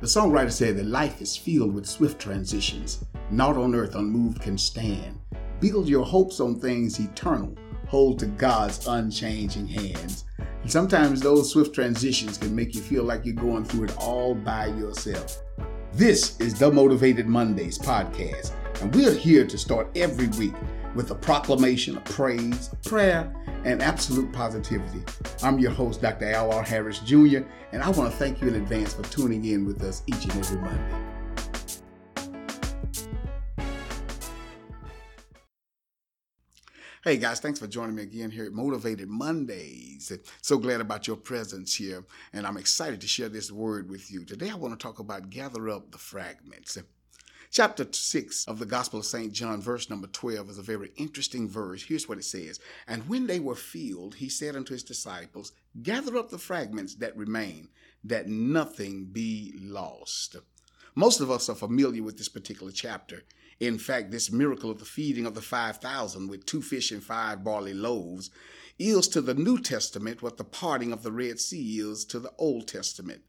The songwriter said that life is filled with swift transitions. Naught on earth unmoved can stand. Build your hopes on things eternal. Hold to God's unchanging hands. And sometimes those swift transitions can make you feel like you're going through it all by yourself. This is the Motivated Mondays podcast, and we're here to start every week with a proclamation of praise, prayer, and absolute positivity. I'm your host, Dr. Al R. Harris Jr., and I want to thank you in advance for tuning in with us each and every Monday. Hey guys, thanks for joining me again here at Motivated Mondays. So glad about your presence here, and I'm excited to share this word with you. Today I want to talk about gather up the fragments. Chapter 6 of the Gospel of St. John, verse number 12, is a very interesting verse. Here's what it says And when they were filled, he said unto his disciples, Gather up the fragments that remain, that nothing be lost. Most of us are familiar with this particular chapter. In fact, this miracle of the feeding of the 5,000 with two fish and five barley loaves is to the New Testament what the parting of the Red Sea is to the Old Testament.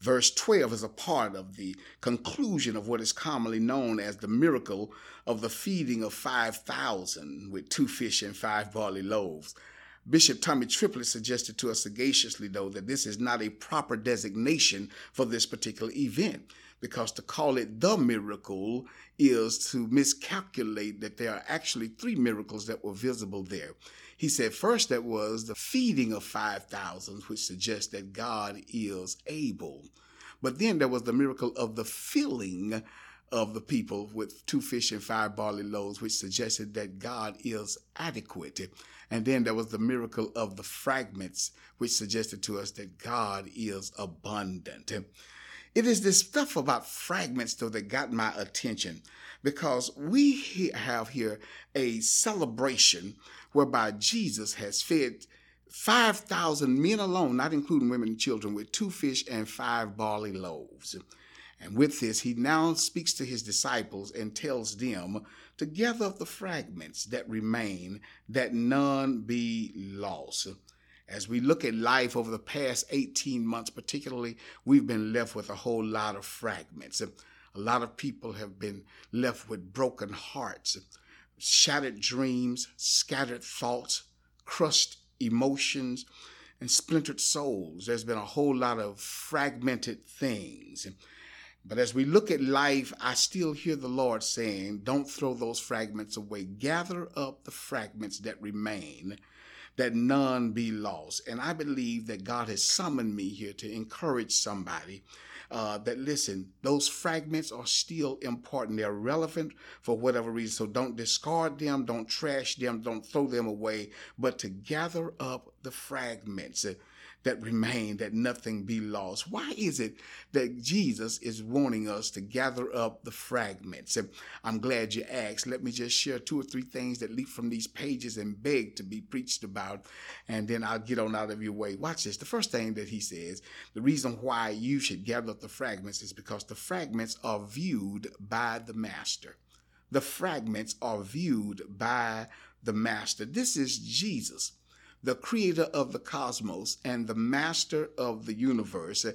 Verse 12 is a part of the conclusion of what is commonly known as the miracle of the feeding of 5,000 with two fish and five barley loaves. Bishop Tommy Triplett suggested to us sagaciously, though, that this is not a proper designation for this particular event, because to call it the miracle is to miscalculate that there are actually three miracles that were visible there. He said first that was the feeding of 5,000, which suggests that God is able. But then there was the miracle of the filling of the people with two fish and five barley loaves, which suggested that God is adequate. And then there was the miracle of the fragments, which suggested to us that God is abundant. It is this stuff about fragments, though, that got my attention because we have here a celebration whereby Jesus has fed 5,000 men alone, not including women and children, with two fish and five barley loaves. And with this, he now speaks to his disciples and tells them to gather up the fragments that remain, that none be lost. As we look at life over the past 18 months, particularly, we've been left with a whole lot of fragments. A lot of people have been left with broken hearts, shattered dreams, scattered thoughts, crushed emotions, and splintered souls. There's been a whole lot of fragmented things. But as we look at life, I still hear the Lord saying, Don't throw those fragments away. Gather up the fragments that remain, that none be lost. And I believe that God has summoned me here to encourage somebody uh, that listen, those fragments are still important. They're relevant for whatever reason. So don't discard them, don't trash them, don't throw them away, but to gather up the fragments that remain, that nothing be lost. Why is it that Jesus is wanting us to gather up the fragments? And I'm glad you asked. Let me just share two or three things that leap from these pages and beg to be preached about, and then I'll get on out of your way. Watch this. The first thing that he says, the reason why you should gather up the fragments is because the fragments are viewed by the master. The fragments are viewed by the master. This is Jesus the creator of the cosmos and the master of the universe,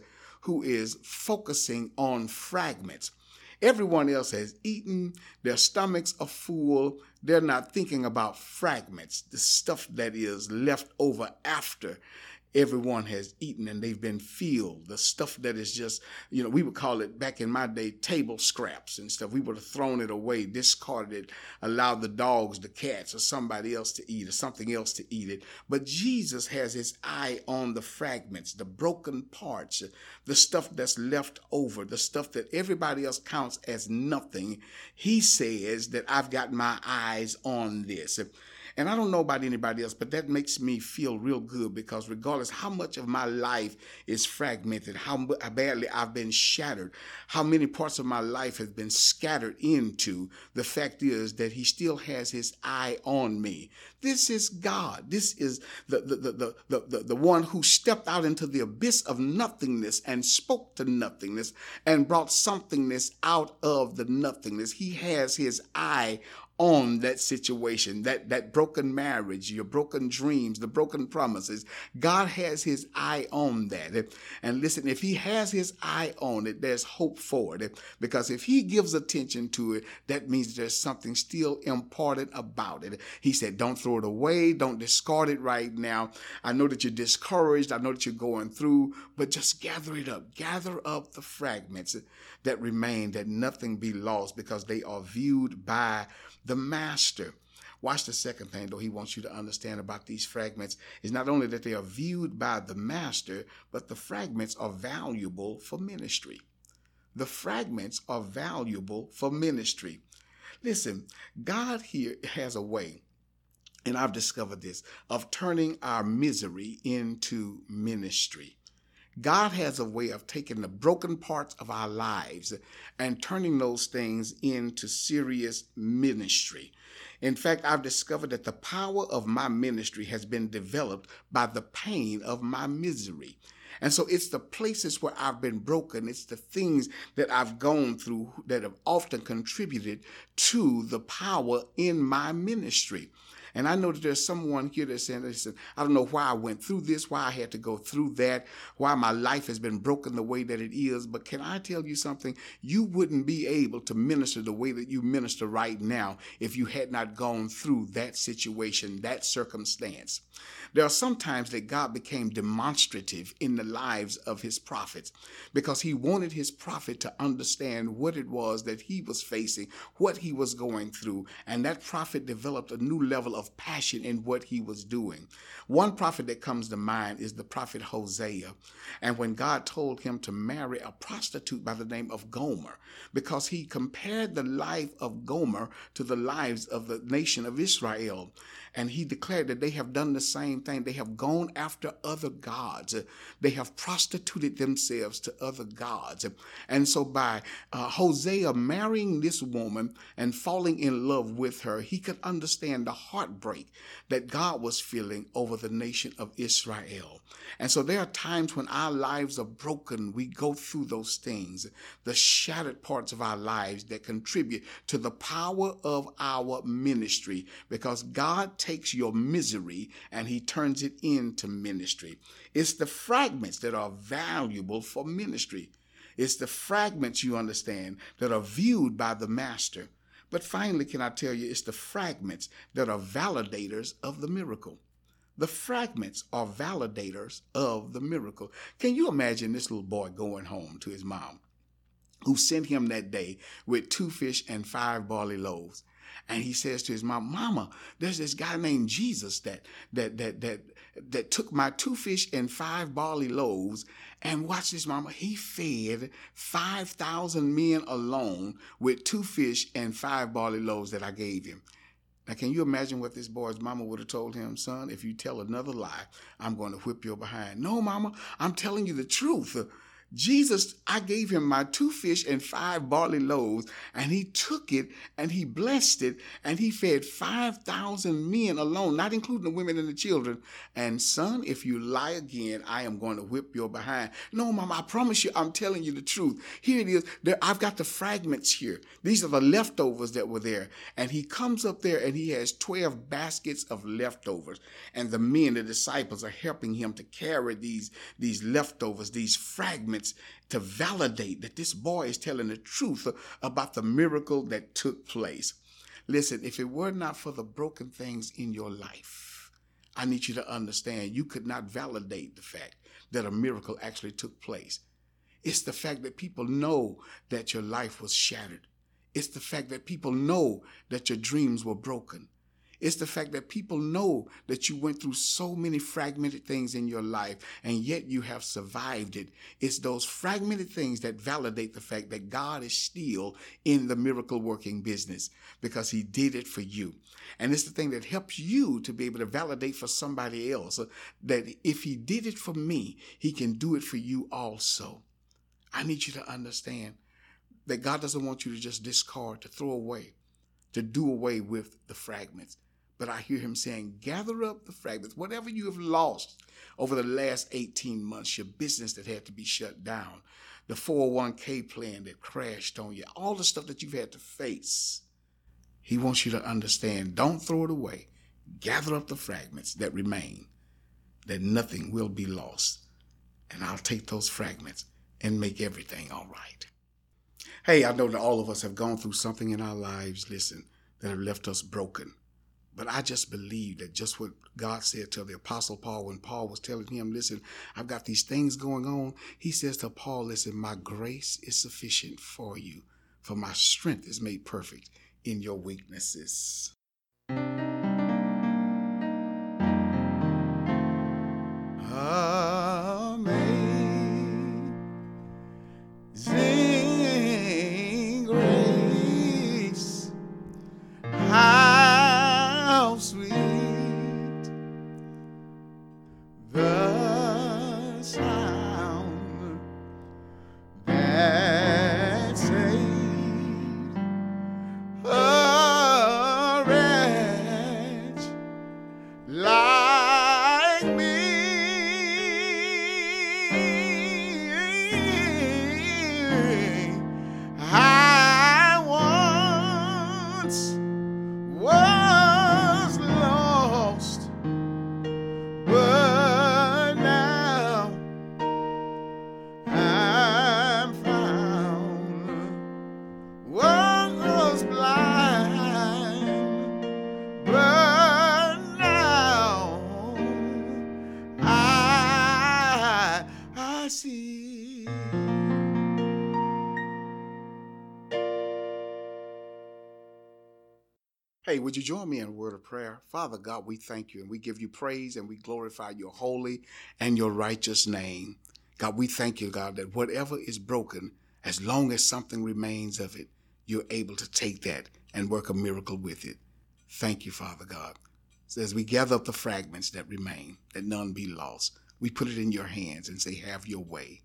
who is focusing on fragments. Everyone else has eaten, their stomachs are full, they're not thinking about fragments, the stuff that is left over after everyone has eaten and they've been filled. The stuff that is just, you know, we would call it back in my day table scraps and stuff. We would have thrown it away, discarded it, allowed the dogs, the cats, or somebody else to eat or something else to eat it. But Jesus has his eye on the fragments, the broken parts, the stuff that's left over, the stuff that everybody else counts as nothing. He says that I've got my eyes on this. And I don't know about anybody else, but that makes me feel real good because regardless how much of my life is fragmented, how uh, badly I've been shattered, how many parts of my life have been scattered into, the fact is that he still has his eye on me. This is God. This is the, the, the, the, the, the one who stepped out into the abyss of nothingness and spoke to nothingness and brought somethingness out of the nothingness. He has his eye on that situation, that, that broken marriage, your broken dreams, the broken promises. God has his eye on that. And listen, if he has his eye on it, there's hope for it. Because if he gives attention to it, that means there's something still important about it. He said, don't throw it away. Don't discard it right now. I know that you're discouraged. I know that you're going through, but just gather it up. Gather up the fragments that remain, that nothing be lost because they are viewed by the master. Watch the second thing, though, he wants you to understand about these fragments is not only that they are viewed by the master, but the fragments are valuable for ministry. The fragments are valuable for ministry. Listen, God here has a way, and I've discovered this, of turning our misery into ministry. God has a way of taking the broken parts of our lives and turning those things into serious ministry. In fact, I've discovered that the power of my ministry has been developed by the pain of my misery. And so it's the places where I've been broken. It's the things that I've gone through that have often contributed to the power in my ministry. And I know that there's someone here that's saying, listen, I don't know why I went through this, why I had to go through that, why my life has been broken the way that it is. But can I tell you something? You wouldn't be able to minister the way that you minister right now if you had not gone through that situation, that circumstance. There are some times that God became demonstrative in the lives of his prophets because he wanted his prophet to understand what it was that he was facing, what he was going through. And that prophet developed a new level of passion in what he was doing. One prophet that comes to mind is the prophet Hosea. And when God told him to marry a prostitute by the name of Gomer, because he compared the life of Gomer to the lives of the nation of Israel. And he declared that they have done the same thing. They have gone after other gods. They have prostituted themselves to other gods. And so by uh, Hosea marrying this woman and falling in love with her, he could understand the heartbreak that God was feeling over the nation of Israel. And so there are times when our lives are broken. We go through those things, the shattered parts of our lives that contribute to the power of our ministry because God takes your misery and he turns it into ministry. It's the fragments that are valuable for ministry. It's the fragments, you understand, that are viewed by the master. But finally, can I tell you, it's the fragments that are validators of the miracle. The fragments are validators of the miracle. Can you imagine this little boy going home to his mom, who sent him that day with two fish and five barley loaves? And he says to his mom, Mama, there's this guy named Jesus that that that that that took my two fish and five barley loaves. And watch this, mama. He fed 5,000 men alone with two fish and five barley loaves that I gave him. Now, can you imagine what this boy's mama would have told him, son? If you tell another lie, I'm going to whip your behind. No, mama, I'm telling you the truth. Jesus, I gave him my two fish and five barley loaves, and he took it and he blessed it, and he fed 5,000 men alone, not including the women and the children. And son, if you lie again, I am going to whip your behind. No, mom, I promise you, I'm telling you the truth. Here it is. There, I've got the fragments here. These are the leftovers that were there. And he comes up there and he has 12 baskets of leftovers. And the men, the disciples, are helping him to carry these, these leftovers, these fragments to validate that this boy is telling the truth about the miracle that took place. Listen, if it were not for the broken things in your life, I need you to understand you could not validate the fact that a miracle actually took place. It's the fact that people know that your life was shattered. It's the fact that people know that your dreams were broken. It's the fact that people know that you went through so many fragmented things in your life and yet you have survived it. It's those fragmented things that validate the fact that God is still in the miracle working business because he did it for you. And it's the thing that helps you to be able to validate for somebody else that if he did it for me, he can do it for you also. I need you to understand that God doesn't want you to just discard, to throw away, to do away with the fragments. But I hear him saying, gather up the fragments, whatever you have lost over the last 18 months, your business that had to be shut down, the 401k plan that crashed on you, all the stuff that you've had to face. He wants you to understand don't throw it away. Gather up the fragments that remain, that nothing will be lost. And I'll take those fragments and make everything all right. Hey, I know that all of us have gone through something in our lives, listen, that have left us broken. But I just believe that just what God said to the Apostle Paul when Paul was telling him, listen, I've got these things going on. He says to Paul, listen, my grace is sufficient for you, for my strength is made perfect in your weaknesses. Would you join me in a word of prayer? Father God, we thank you and we give you praise and we glorify your holy and your righteous name. God, we thank you, God, that whatever is broken, as long as something remains of it, you're able to take that and work a miracle with it. Thank you, Father God. So as we gather up the fragments that remain, that none be lost, we put it in your hands and say, Have your way.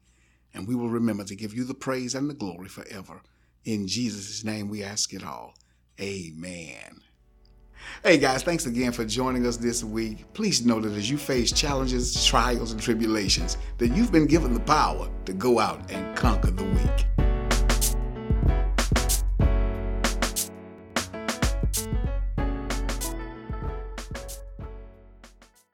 And we will remember to give you the praise and the glory forever. In Jesus' name we ask it all. Amen. Hey guys, thanks again for joining us this week. Please know that as you face challenges, trials, and tribulations, that you've been given the power to go out and conquer the week.